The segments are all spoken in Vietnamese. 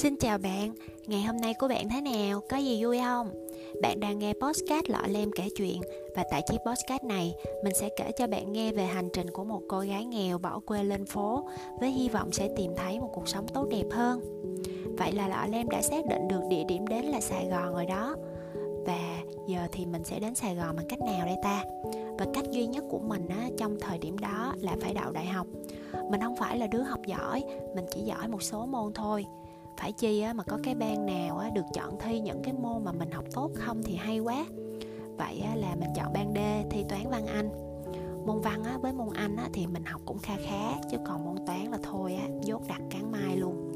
Xin chào bạn, ngày hôm nay của bạn thế nào? Có gì vui không? Bạn đang nghe podcast Lọ Lem kể chuyện Và tại chiếc podcast này, mình sẽ kể cho bạn nghe về hành trình của một cô gái nghèo bỏ quê lên phố Với hy vọng sẽ tìm thấy một cuộc sống tốt đẹp hơn Vậy là Lọ Lem đã xác định được địa điểm đến là Sài Gòn rồi đó Và giờ thì mình sẽ đến Sài Gòn bằng cách nào đây ta? Và cách duy nhất của mình á, trong thời điểm đó là phải đậu đại học Mình không phải là đứa học giỏi, mình chỉ giỏi một số môn thôi phải chi á, mà có cái ban nào á, được chọn thi những cái môn mà mình học tốt không thì hay quá. Vậy á, là mình chọn ban D thi toán văn anh. Môn văn á, với môn anh á, thì mình học cũng kha khá chứ còn môn toán là thôi á, dốt đặt cán mai luôn.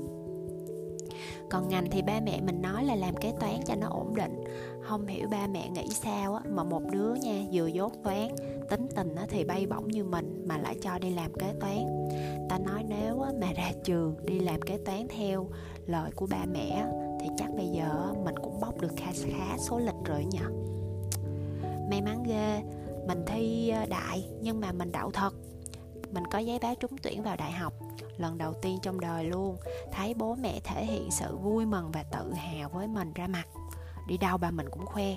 Còn ngành thì ba mẹ mình nói là làm kế toán cho nó ổn định. Không hiểu ba mẹ nghĩ sao á mà một đứa nha vừa dốt toán tính tình á thì bay bổng như mình mà lại cho đi làm kế toán ta nói nếu mà ra trường đi làm kế toán theo lời của ba mẹ thì chắc bây giờ mình cũng bóc được khá khá số lịch rồi nhỉ? May mắn ghê, mình thi đại nhưng mà mình đậu thật. Mình có giấy báo trúng tuyển vào đại học, lần đầu tiên trong đời luôn, thấy bố mẹ thể hiện sự vui mừng và tự hào với mình ra mặt. Đi đâu ba mình cũng khoe,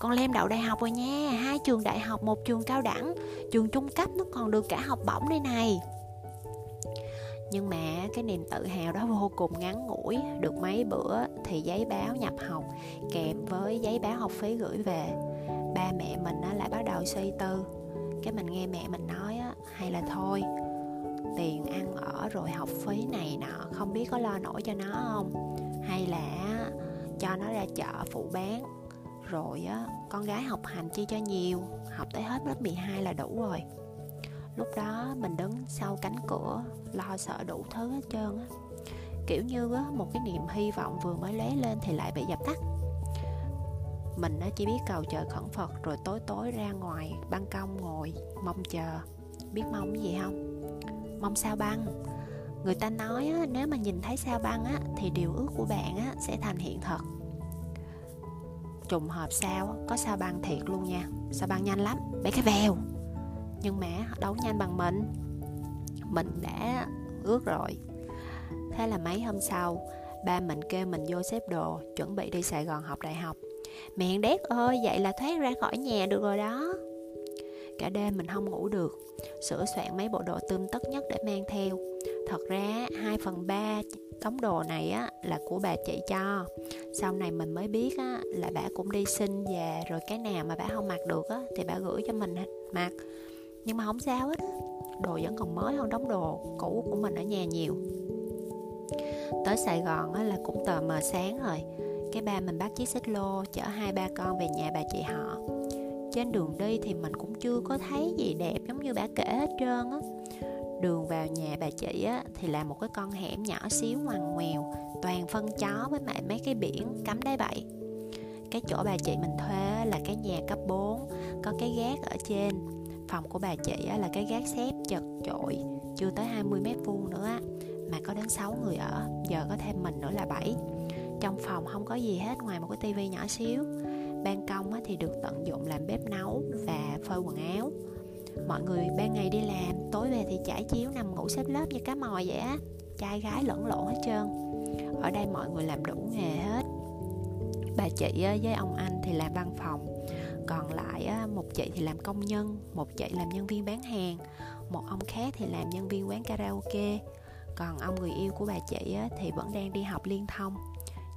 con lem đậu đại học rồi nha, hai trường đại học, một trường cao đẳng, trường trung cấp nó còn được cả học bổng đây này nhưng mà cái niềm tự hào đó vô cùng ngắn ngủi. Được mấy bữa thì giấy báo nhập học kèm với giấy báo học phí gửi về. Ba mẹ mình lại bắt đầu suy tư. Cái mình nghe mẹ mình nói á, hay là thôi tiền ăn ở rồi học phí này nọ không biết có lo nổi cho nó không? Hay là cho nó ra chợ phụ bán. Rồi á con gái học hành chi cho nhiều học tới hết lớp 12 là đủ rồi lúc đó mình đứng sau cánh cửa lo sợ đủ thứ hết trơn á. Kiểu như á một cái niềm hy vọng vừa mới lóe lên thì lại bị dập tắt. Mình chỉ biết cầu trời khẩn phật rồi tối tối ra ngoài ban công ngồi mong chờ. Biết mong gì không? Mong sao băng. Người ta nói á, nếu mà nhìn thấy sao băng á, thì điều ước của bạn á, sẽ thành hiện thực. trùng hợp sao có sao băng thiệt luôn nha. Sao băng nhanh lắm. Bé cái vèo nhưng mà đấu nhanh bằng mình. Mình đã ước rồi. Thế là mấy hôm sau, ba mình kêu mình vô xếp đồ, chuẩn bị đi sài gòn học đại học. Mẹ đét ơi, vậy là thoát ra khỏi nhà được rồi đó. Cả đêm mình không ngủ được, sửa soạn mấy bộ đồ tươm tất nhất để mang theo. Thật ra 2 phần 3 đống đồ này á, là của bà chị cho. Sau này mình mới biết á, là bà cũng đi xin về, rồi cái nào mà bà không mặc được á, thì bà gửi cho mình mặc nhưng mà không sao hết. Đồ vẫn còn mới hơn đóng đồ cũ của mình ở nhà nhiều. Tới sài gòn là cũng tờ mờ sáng rồi. Cái ba mình bắt chiếc xích lô chở hai ba con về nhà bà chị họ. Trên đường đi thì mình cũng chưa có thấy gì đẹp giống như bà kể hết trơn á. Đường vào nhà bà chị á thì là một cái con hẻm nhỏ xíu ngoằn ngoèo, toàn phân chó với lại mấy cái biển cắm đáy bậy. Cái chỗ bà chị mình thuê là cái nhà cấp 4 có cái gác ở trên phòng của bà chị á, là cái gác xếp chật chội chưa tới 20 mét vuông nữa á. Mà có đến 6 người ở giờ có thêm mình nữa là 7 trong phòng không có gì hết ngoài một cái tivi nhỏ xíu. Ban công á, thì được tận dụng làm bếp nấu và phơi quần áo. Mọi người ban ngày đi làm tối về thì trải chiếu nằm ngủ xếp lớp như cá mòi vậy á. Trai gái lẫn lộn hết trơn. Ở đây mọi người làm đủ nghề hết bà chị ờ, với ông anh thì làm văn phòng. Còn lại ờ, một chị thì làm công nhân, một chị làm nhân viên bán hàng, một ông khác thì làm nhân viên quán karaoke. Còn ông người yêu của bà chị ờ, thì vẫn đang đi học liên thông.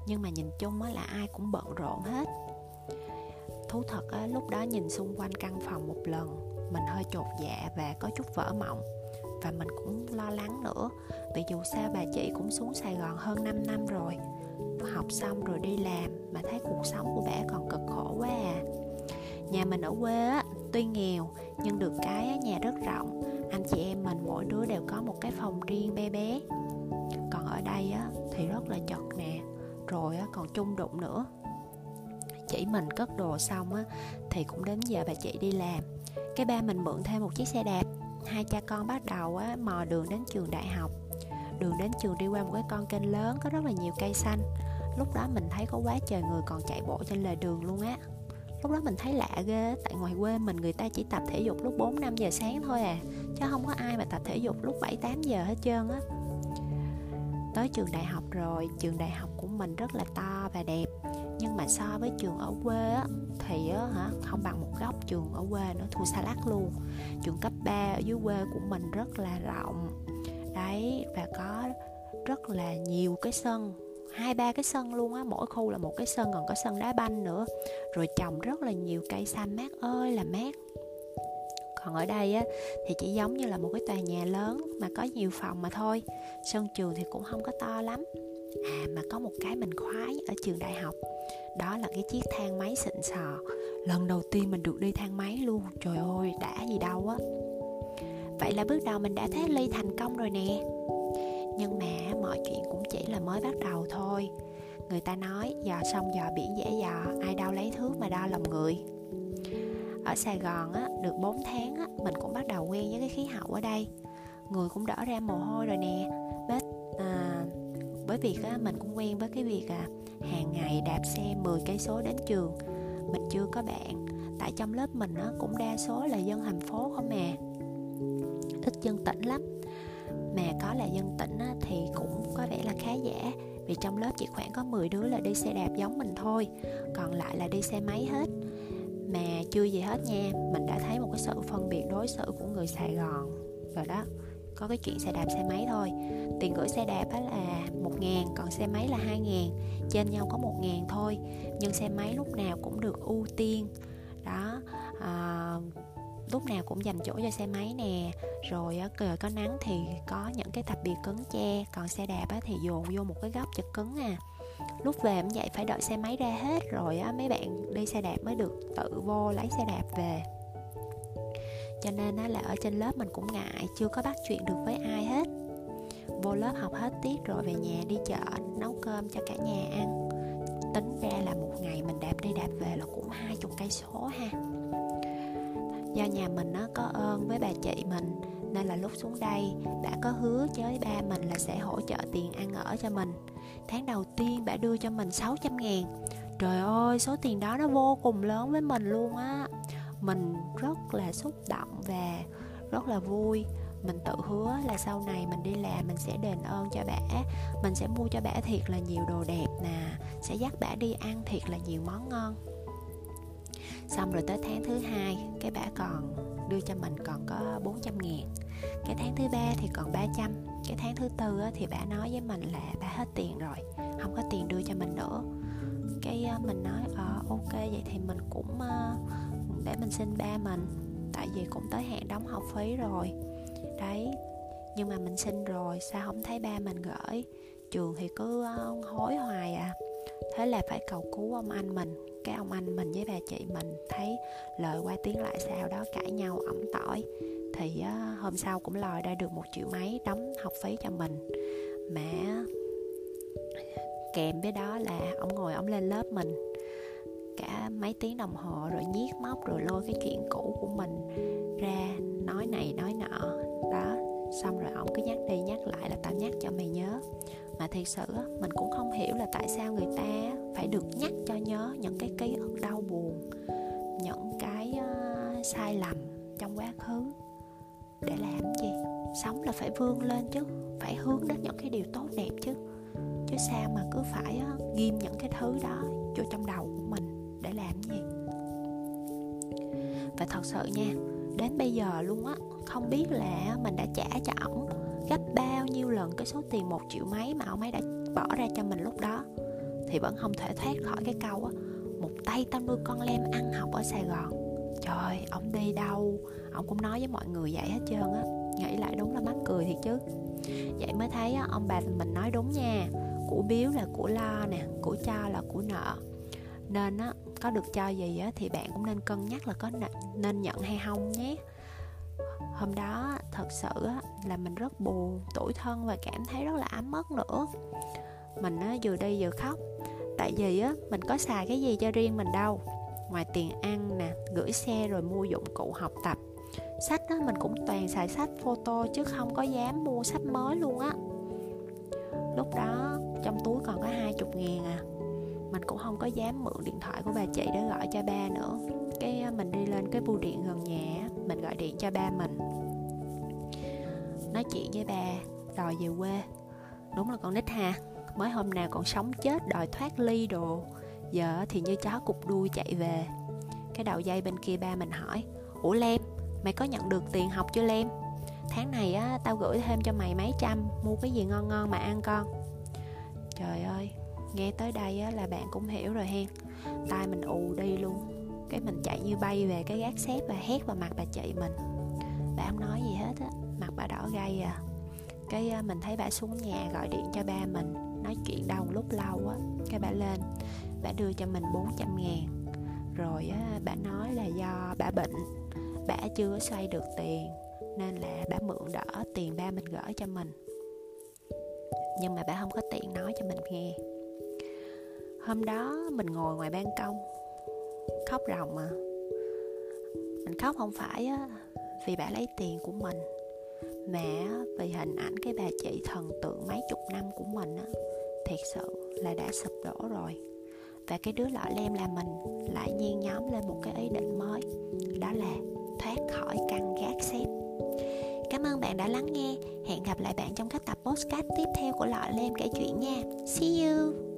Nhưng mà nhìn chung là ai cũng bận rộn hết. Thú thật lúc đó nhìn xung quanh căn phòng một lần, mình hơi chột dạ và có chút vỡ mộng. Và mình cũng lo lắng nữa, vì dù sao bà chị cũng xuống Sài Gòn hơn 5 năm rồi học xong rồi đi làm mà thấy cuộc sống của bà còn cực khổ quá à. Nhà mình ở quê á tuy nghèo nhưng được cái nhà rất rộng. Anh chị em mình mỗi đứa đều có một cái phòng riêng bé bé. Còn ở đây á thì rất là chật nè rồi á còn chung đụng nữa. Chỉ mình cất đồ xong á thì cũng đến giờ bà chị đi làm. Cái ba mình mượn thêm một chiếc xe đạp. Hai cha con bắt đầu á, mò đường đến trường đại học. Đường đến trường đi qua một cái con kênh lớn có rất là nhiều cây xanh lúc đó mình thấy có quá trời người còn chạy bộ trên lề đường luôn á. Lúc đó mình thấy lạ ghê tại ngoài quê mình người ta chỉ tập thể dục lúc 4 5 giờ sáng thôi à chứ không có ai mà tập thể dục lúc 7 8 giờ hết trơn á. Tới trường đại học rồi trường đại học của mình rất là to và đẹp nhưng mà so với trường ở quê á, thì á, hả không bằng một góc trường ở quê nó thu xa lắc luôn. Trường cấp 3 ở dưới quê của mình rất là rộng đấy và có rất là nhiều cái sân hai ba cái sân luôn á, mỗi khu là một cái sân, còn có sân đá banh nữa. Rồi trồng rất là nhiều cây xanh. Mát ơi là mát còn ở đây á, thì chỉ giống như là một cái tòa nhà lớn mà có nhiều phòng mà thôi. Sân trường thì cũng không có to lắm. À mà có một cái mình khoái ở trường đại học. Đó là cái chiếc thang máy xịn sò. Lần đầu tiên mình được đi thang máy luôn. Trời ơi, đã gì đâu á. Vậy là bước đầu mình đã thoát ly thành công rồi nè nhưng mà mọi chuyện cũng chỉ là mới bắt đầu thôi. Người ta nói dò sông dò biển dễ dò ai đâu lấy thước mà đo lòng người. Ở Sài Gòn á, được 4 tháng á, mình cũng bắt đầu quen với cái khí hậu ở đây. Người cũng đỡ ra mồ hôi rồi nè. Bết, à, với việc á, mình cũng quen với cái việc à, hàng ngày đạp xe 10 cây số đến trường. Mình chưa có bạn tại trong lớp mình á, cũng đa số là dân thành phố không mà ít dân tỉnh lắm mà có là dân tỉnh á, thì cũng có vẻ là khá giả. Vì trong lớp chỉ khoảng có 10 đứa là đi xe đạp giống mình thôi. Còn lại là đi xe máy hết. Mà chưa gì hết nha mình đã thấy một cái sự phân biệt đối xử của người Sài Gòn rồi đó. Có cái chuyện xe đạp xe máy thôi. Tiền gửi xe đạp á là một ngàn còn xe máy là hai ngàn. Trên nhau có một ngàn thôi. Nhưng xe máy lúc nào cũng được ưu tiên. Đó à, lúc nào cũng dành chỗ cho xe máy nè. Rồi trời có nắng thì có những cái tập biệt cứng che còn xe đạp á, thì dồn vô một cái góc chật cứng à. Lúc về cũng vậy phải đợi xe máy ra hết rồi á mấy bạn đi xe đạp mới được tự vô lấy xe đạp về. Cho nên á là ở trên lớp mình cũng ngại chưa có bắt chuyện được với ai hết. Vô lớp học hết tiết rồi về nhà đi chợ nấu cơm cho cả nhà ăn. Tính ra là một ngày mình đạp đi đạp về là cũng hai chục cây số ha do nhà mình nó có ơn với bà chị mình, nên là lúc xuống đây đã có hứa với ba mình là sẽ hỗ trợ tiền ăn ở cho mình. Tháng đầu tiên bà đưa cho mình 600 ngàn. Trời ơi, số tiền đó nó vô cùng lớn với mình luôn á. Mình rất là xúc động và rất là vui. Mình tự hứa là sau này mình đi làm mình sẽ đền ơn cho bả. Mình sẽ mua cho bả thiệt là nhiều đồ đẹp nè, sẽ dắt bả đi ăn thiệt là nhiều món ngon xong rồi tới tháng thứ hai, cái bả còn đưa cho mình còn có 400 ngàn. Cái tháng thứ ba thì còn 300 cái tháng thứ tư thì bà nói với mình là bà hết tiền rồi, không có tiền đưa cho mình nữa. Cái mình nói ờ ok, vậy thì mình cũng ờ, để mình xin ba mình, tại vì cũng tới hạn đóng học phí rồi. Đấy, nhưng mà mình xin rồi, sao không thấy ba mình gửi? Trường thì cứ ờ, hối hoài à thế là phải cầu cứu ông anh mình. Cái ông anh mình với bà chị mình thấy lời qua tiếng lại sao đó cãi nhau ẩm tỏi. Thì uh, hôm sau cũng lòi ra được một triệu mấy đóng học phí cho mình. Mà kèm với đó là ông ngồi ông lên lớp mình. Cả mấy tiếng đồng hồ rồi nhiếc móc rồi lôi cái chuyện cũ của mình ra nói này nói nọ. Đó xong rồi ông cứ nhắc đi nhắc lại là tao nhắc cho mày nhớ mà thật sự mình cũng không hiểu là tại sao người ta phải được nhắc cho nhớ những cái ký ức đau buồn những cái uh, sai lầm trong quá khứ để làm gì? Sống là phải vươn lên chứ phải hướng đến những cái điều tốt đẹp chứ. Chứ sao mà cứ phải uh, ghim những cái thứ đó vô trong đầu của mình để làm gì? Và thật sự nha đến bây giờ luôn á không biết là mình đã trả cho ổng gấp bao nhiêu lần cái số tiền một triệu mấy mà ông ấy đã bỏ ra cho mình lúc đó. Thì vẫn không thể thoát khỏi cái câu á một tay tao nuôi con lem ăn học ở sài gòn. Trời ông đi đâu? Ông cũng nói với mọi người vậy hết trơn á. Nghĩ lại đúng là mắc cười thiệt chứ. Vậy mới thấy á, ông bà mình nói đúng nha. Của biếu là của lo nè của cho là của nợ. Nên á có được cho gì á thì bạn cũng nên cân nhắc là có nên nhận hay không nhé hôm đó thật sự là mình rất buồn tủi thân và cảm thấy rất là ấm ức nữa. Mình vừa đi vừa khóc. Tại vì á, mình có xài cái gì cho riêng mình đâu. Ngoài tiền ăn nè gửi xe rồi mua dụng cụ học tập. Sách á, mình cũng toàn xài sách photo chứ không có dám mua sách mới luôn á. Lúc đó trong túi còn có hai chục ngàn à. Mình cũng không có dám mượn điện thoại của bà chị để gọi cho ba nữa. Cái à, mình đi lên cái bưu điện gần nhà mình gọi điện cho ba mình. Nói chuyện với ba, đòi về quê. Đúng là con nít ha. Mới hôm nào còn sống chết, đòi thoát ly đồ. Giờ thì như chó cục đuôi chạy về. Cái đầu dây bên kia ba mình hỏi, ủa lem, mày có nhận được tiền học chưa lem? Tháng này á, tao gửi thêm cho mày mấy trăm, mua cái gì ngon ngon mà ăn con. Trời ơi, nghe tới đây á là bạn cũng hiểu rồi hen. Tai mình ù đi luôn cái mình chạy như bay về cái gác xếp và hét vào mặt bà chị mình. Bà không nói gì hết á, mặt bà đỏ gay à. Cái à, mình thấy bà xuống nhà gọi điện cho ba mình, nói chuyện đâu lúc lâu á, cái bà lên, bà đưa cho mình 400 ngàn. Rồi á, bà nói là do bà bệnh, bà chưa xoay được tiền, nên là bà mượn đỡ tiền ba mình gửi cho mình. Nhưng mà bà không có tiện nói cho mình nghe. Hôm đó mình ngồi ngoài ban công khóc ròng mà. Mình khóc không phải á, vì bà lấy tiền của mình, mà vì hình ảnh cái bà chị thần tượng mấy chục năm của mình á, thiệt sự là đã sụp đổ rồi. Và cái đứa lọ lem là mình lại nhiên nhóm lên một cái ý định mới, đó là thoát khỏi căn gác xếp cảm ơn bạn đã lắng nghe. Hẹn gặp lại bạn trong các tập podcast tiếp theo của lọ lem kể chuyện nha. See you!